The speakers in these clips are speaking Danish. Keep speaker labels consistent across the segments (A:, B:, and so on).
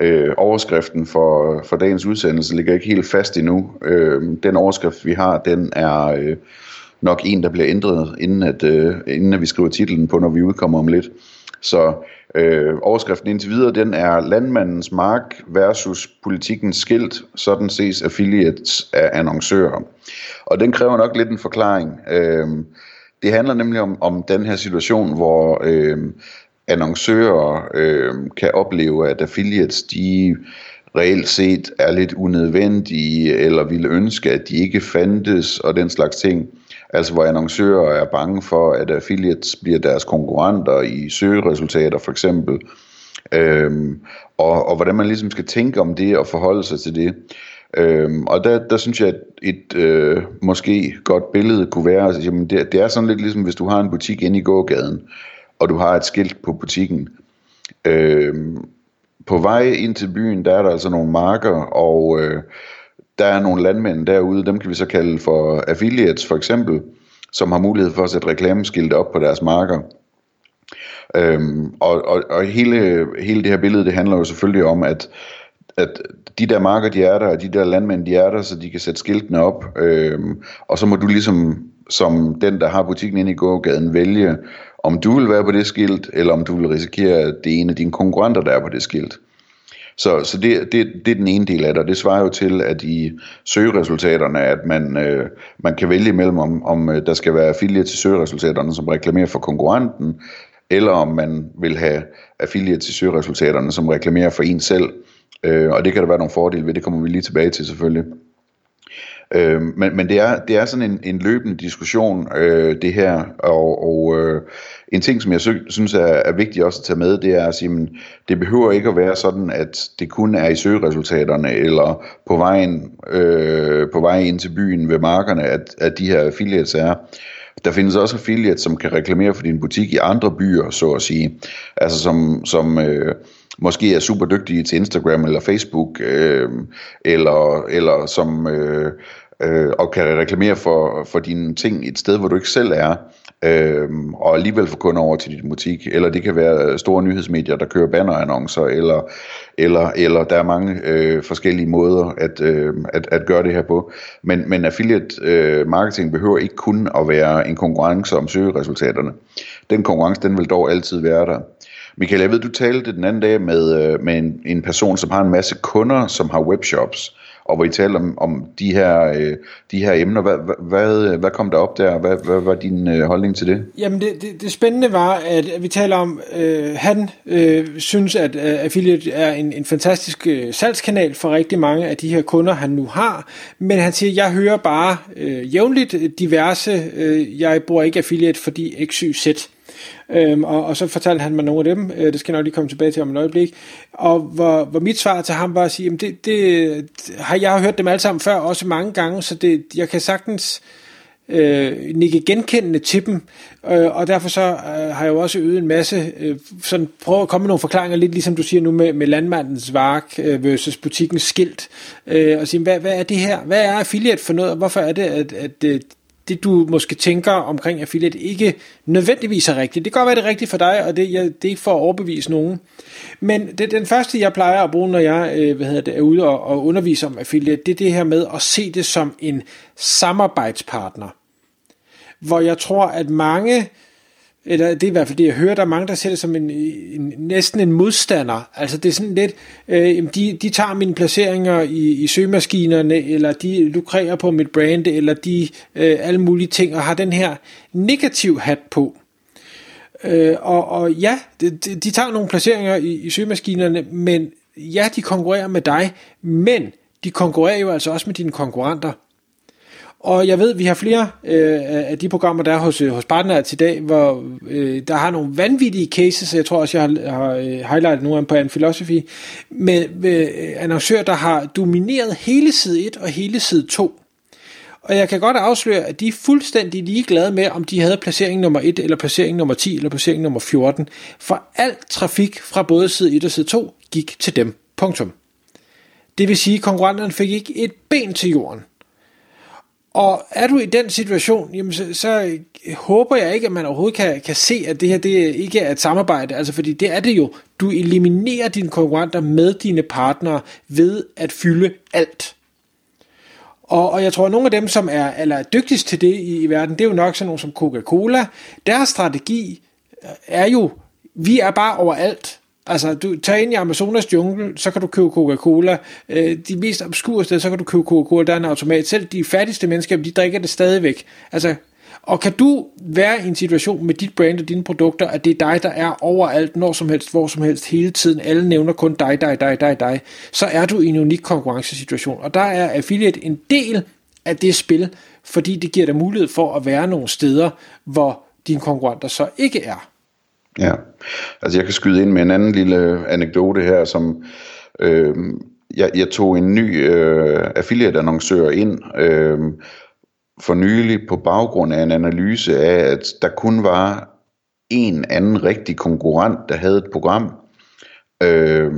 A: øh, overskriften for, for dagens udsendelse ligger ikke helt fast endnu. Øh, den overskrift vi har, den er øh, nok en, der bliver ændret, inden at, øh, inden at vi skriver titlen på, når vi udkommer om lidt. Så øh, overskriften indtil videre, den er landmandens mark versus politikens skilt, sådan ses affiliates af annoncører. Og den kræver nok lidt en forklaring. Øh, det handler nemlig om, om den her situation, hvor øh, annoncører øh, kan opleve, at affiliates, de reelt set er lidt unødvendige, eller ville ønske, at de ikke fandtes, og den slags ting. Altså hvor annoncører er bange for, at affiliates bliver deres konkurrenter i søgeresultater for eksempel. Øhm, og, og hvordan man ligesom skal tænke om det og forholde sig til det. Øhm, og der, der synes jeg, at et øh, måske godt billede kunne være, altså, jamen det, det er sådan lidt ligesom, hvis du har en butik inde i gågaden, og du har et skilt på butikken. Øh, på vej ind til byen, der er der altså nogle marker, og øh, der er nogle landmænd derude, dem kan vi så kalde for affiliates for eksempel, som har mulighed for at sætte reklameskilte op på deres marker. Øhm, og og, og hele, hele det her billede, det handler jo selvfølgelig om, at, at de der marker, de er der, og de der landmænd, de er der, så de kan sætte skiltene op. Øhm, og så må du ligesom, som den, der har butikken inde i gågaden, vælge, om du vil være på det skilt, eller om du vil risikere, at det er en af dine konkurrenter, der er på det skilt. Så, så det, det, det er den ene del af det, og det svarer jo til, at i søgeresultaterne, at man, øh, man kan vælge mellem, om, om øh, der skal være affiliate til søgeresultaterne, som reklamerer for konkurrenten, eller om man vil have affiliate til søgeresultaterne, som reklamerer for en selv. Øh, og det kan der være nogle fordele ved, det kommer vi lige tilbage til selvfølgelig. Øh, men men det, er, det er sådan en, en løbende diskussion, øh, det her, og, og øh, en ting, som jeg synes er, er vigtigt også at tage med, det er at sige, men det behøver ikke at være sådan, at det kun er i søgeresultaterne, eller på vejen, øh, på vej ind til byen ved markerne, at, at de her affiliates er. Der findes også affiliates, som kan reklamere for din butik i andre byer, så at sige. Altså som, som øh, måske er super dygtige til Instagram eller Facebook, øh, eller, eller som øh, øh, og kan reklamere for, for dine ting et sted, hvor du ikke selv er, øh, og alligevel få kunder over til dit butik. Eller det kan være store nyhedsmedier, der kører bannerannoncer, eller, eller, eller der er mange øh, forskellige måder at, øh, at, at gøre det her på. Men, men affiliate øh, marketing behøver ikke kun at være en konkurrence om søgeresultaterne. Den konkurrence, den vil dog altid være der. Michael, jeg ved, du talte den anden dag med, øh, med en, en person, som har en masse kunder, som har webshops, og hvor I talte om, om de, her, øh, de her emner. Hvad, hvad, hvad kom der op der? Hvad, hvad var din øh, holdning til det?
B: Jamen det, det, det spændende var, at vi taler om, øh, han øh, synes, at øh, affiliate er en, en fantastisk øh, salgskanal for rigtig mange af de her kunder, han nu har. Men han siger, jeg hører bare øh, jævnligt diverse, øh, jeg bruger ikke affiliate, fordi X, Y, Z. Øhm, og, og så fortalte han mig nogle af dem, øh, det skal jeg nok lige komme tilbage til om et øjeblik, og hvor, hvor mit svar til ham var at sige, jamen det, det har jeg hørt dem alle sammen før, også mange gange, så det, jeg kan sagtens øh, nikke genkendende til dem, øh, og derfor så øh, har jeg jo også øvet en masse, øh, sådan prøve at komme med nogle forklaringer, lidt ligesom du siger nu med, med landmandens vark øh, versus butikkens skilt, øh, og sige, hvad, hvad er det her, hvad er affiliate for noget, og hvorfor er det, at, at, at det du måske tænker omkring affiliate ikke nødvendigvis er rigtigt. Det kan godt være, det er rigtigt for dig, og det, jeg, det er ikke for at overbevise nogen. Men det, den første, jeg plejer at bruge, når jeg øh, hvad hedder det, er ude og, og undervise om affiliate, det er det her med at se det som en samarbejdspartner. Hvor jeg tror, at mange eller det er i hvert fald det, jeg hører, der er mange, der ser det som en, en næsten en modstander. Altså det er sådan lidt, øh, de, de tager mine placeringer i, i søgemaskinerne, eller de lukrerer på mit brand, eller de øh, alle mulige ting, og har den her negativ hat på. Øh, og, og ja, de, de tager nogle placeringer i, i søgemaskinerne, men ja, de konkurrerer med dig, men de konkurrerer jo altså også med dine konkurrenter. Og jeg ved, vi har flere øh, af de programmer, der er hos, øh, hos partnere til dag, hvor øh, der har nogle vanvittige cases, jeg tror også, jeg har, har øh, highlightet nogle af dem på en Philosophy, med, øh, med annoncører, der har domineret hele side 1 og hele side 2. Og jeg kan godt afsløre, at de er fuldstændig ligeglade med, om de havde placering nummer 1, eller placering nummer 10, eller placering nummer 14. For al trafik fra både side 1 og side 2 gik til dem. Punktum. Det vil sige, at konkurrenterne fik ikke et ben til jorden. Og er du i den situation, jamen så, så håber jeg ikke, at man overhovedet kan, kan se, at det her det ikke er et samarbejde. Altså fordi det er det jo. Du eliminerer dine konkurrenter med dine partnere ved at fylde alt. Og, og jeg tror, at nogle af dem, som er, eller er dygtigst til det i, i verden, det er jo nok sådan nogle som Coca-Cola. Deres strategi er jo, vi er bare overalt. Altså, du tager ind i Amazonas jungle, så kan du købe Coca-Cola. Øh, de mest obskure steder, så kan du købe Coca-Cola, der er en automat. Selv de fattigste mennesker, de drikker det stadigvæk. Altså, og kan du være i en situation med dit brand og dine produkter, at det er dig, der er overalt, når som helst, hvor som helst, hele tiden, alle nævner kun dig, dig, dig, dig, dig, så er du i en unik konkurrencesituation. Og der er affiliate en del af det spil, fordi det giver dig mulighed for at være nogle steder, hvor dine konkurrenter så ikke er.
A: Ja, altså jeg kan skyde ind med en anden lille anekdote her, som øh, jeg, jeg tog en ny øh, affiliate-annoncør ind øh, for nylig på baggrund af en analyse af, at der kun var en anden rigtig konkurrent, der havde et program, øh,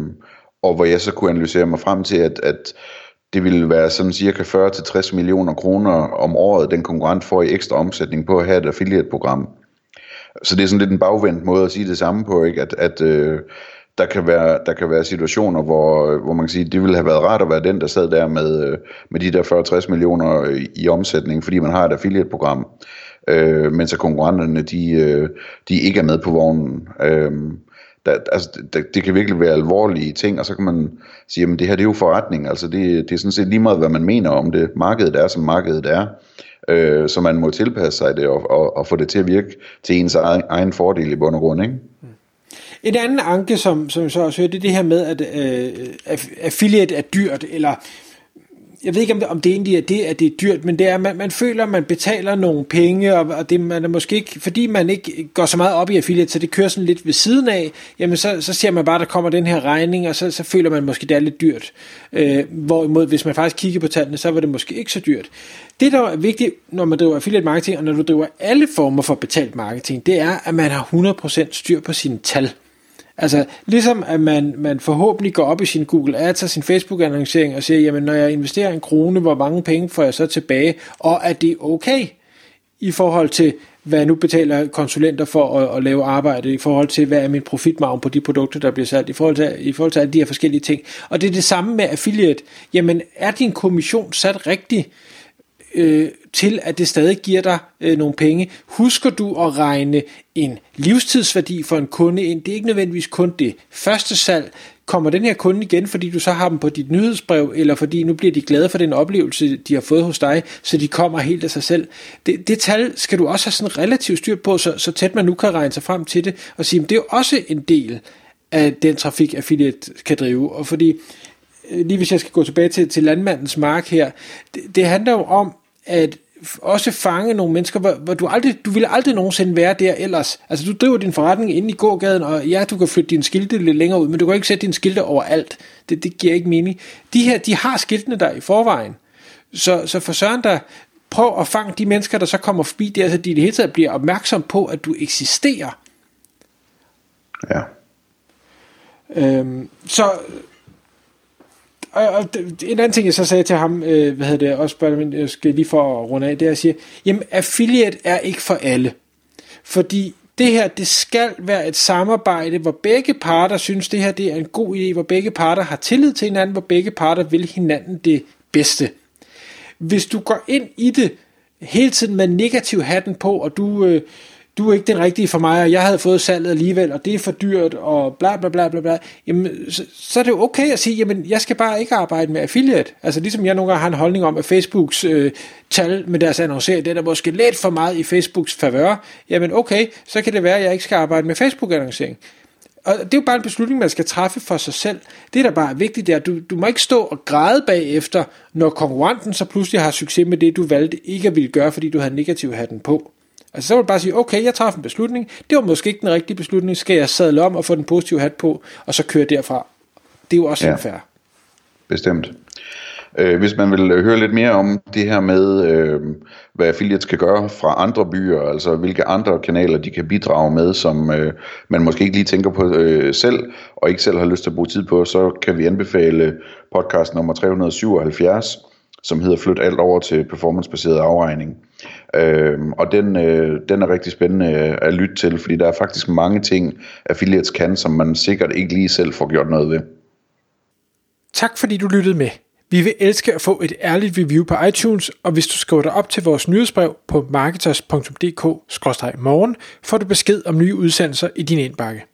A: og hvor jeg så kunne analysere mig frem til, at, at det ville være sådan cirka 40-60 millioner kroner om året, den konkurrent får i ekstra omsætning på at have et affiliate-program. Så det er sådan lidt en bagvendt måde at sige det samme på, ikke? at, at øh, der, kan være, der kan være situationer, hvor, øh, hvor man kan sige, det ville have været rart at være den, der sad der med, øh, med de der 40-60 millioner øh, i omsætning, fordi man har et affiliate-program, øh, mens at konkurrenterne, de, øh, de ikke er med på vognen. Øh, der, altså, det, det kan virkelig være alvorlige ting, og så kan man sige, at det her det er jo forretning, altså det, det er sådan set lige meget, hvad man mener om det. Markedet er, som markedet er øh, øh, så man må tilpasse sig det og, og, og få det til at virke til ens egen, egen fordel i bund og grund. Ikke?
B: En anden anke, som, som jeg så også hørte, det er det her med, at øh, affiliate er dyrt, eller jeg ved ikke, om det, om det egentlig er det, at det er dyrt, men det er, at man, man føler, at man betaler nogle penge, og, og det man er måske ikke, fordi man ikke går så meget op i affiliate, så det kører sådan lidt ved siden af, jamen så, så ser man bare, at der kommer den her regning, og så, så føler man måske, det er lidt dyrt. Øh, hvorimod, hvis man faktisk kigger på tallene, så var det måske ikke så dyrt. Det, der er vigtigt, når man driver affiliate marketing, og når du driver alle former for betalt marketing, det er, at man har 100% styr på sine tal. Altså, ligesom at man, man forhåbentlig går op i sin Google Ads og sin Facebook-annoncering og siger, jamen når jeg investerer en krone, hvor mange penge får jeg så tilbage, og er det okay i forhold til, hvad jeg nu betaler konsulenter for at, at lave arbejde, i forhold til, hvad er min profitmargin på de produkter, der bliver solgt, i forhold, til, i forhold til alle de her forskellige ting. Og det er det samme med affiliate. Jamen, er din kommission sat rigtigt? Øh, til, at det stadig giver dig øh, nogle penge. Husker du at regne en livstidsværdi for en kunde ind? Det er ikke nødvendigvis kun det første salg. Kommer den her kunde igen, fordi du så har dem på dit nyhedsbrev, eller fordi nu bliver de glade for den oplevelse, de har fået hos dig, så de kommer helt af sig selv. Det, det tal skal du også have sådan relativt styr på, så, så tæt man nu kan regne sig frem til det, og sige, at det er jo også en del af den trafik, affiliate kan drive. Og fordi øh, lige hvis jeg skal gå tilbage til, til landmandens mark her, det, det handler jo om, at også fange nogle mennesker, hvor, hvor du aldrig, du ville aldrig nogensinde være der ellers. Altså du driver din forretning inde i gågaden, og ja, du kan flytte dine skilte lidt længere ud, men du kan ikke sætte dine skilte overalt. Det, det giver ikke mening. De her, de har skiltene der i forvejen. Så, så for søren der, prøv at fange de mennesker, der så kommer forbi der, så de i det hele taget bliver opmærksom på, at du eksisterer.
A: Ja.
B: Øhm, så og, og en anden ting, jeg så sagde til ham, øh, hvad hedder det, også bare, øh, jeg skal lige for at runde af, det er at sige, jamen affiliate er ikke for alle. Fordi det her, det skal være et samarbejde, hvor begge parter synes, det her det er en god idé, hvor begge parter har tillid til hinanden, hvor begge parter vil hinanden det bedste. Hvis du går ind i det hele tiden med negativ hatten på, og du, øh, du er ikke den rigtige for mig, og jeg havde fået salget alligevel, og det er for dyrt, og bla bla bla bla bla, jamen, så, så er det jo okay at sige, jamen, jeg skal bare ikke arbejde med affiliate. Altså ligesom jeg nogle gange har en holdning om, at Facebooks øh, tal med deres annoncering, det er der måske lidt for meget i Facebooks favør, jamen okay, så kan det være, at jeg ikke skal arbejde med Facebook-annoncering. Og det er jo bare en beslutning, man skal træffe for sig selv. Det, der bare er vigtigt, det er, at du, du må ikke stå og græde bagefter, når konkurrenten så pludselig har succes med det, du valgte ikke at ville gøre, fordi du havde negativ hatten på. Altså så vil du bare sige, okay, jeg træffer en beslutning, det var måske ikke den rigtige beslutning, skal jeg sadle om og få den positive hat på, og så køre derfra. Det er jo også ja. fair.
A: Bestemt. Øh, hvis man vil høre lidt mere om det her med, øh, hvad affiliates kan gøre fra andre byer, altså hvilke andre kanaler de kan bidrage med, som øh, man måske ikke lige tænker på øh, selv, og ikke selv har lyst til at bruge tid på, så kan vi anbefale podcast nummer 377, som hedder Flyt alt over til performancebaseret afregning. Øhm, og den, øh, den er rigtig spændende øh, at lytte til, fordi der er faktisk mange ting, affiliates kan, som man sikkert ikke lige selv får gjort noget ved.
B: Tak fordi du lyttede med. Vi vil elske at få et ærligt review på iTunes, og hvis du skriver dig op til vores nyhedsbrev på marketers.dk-morgen, får du besked om nye udsendelser i din indbakke.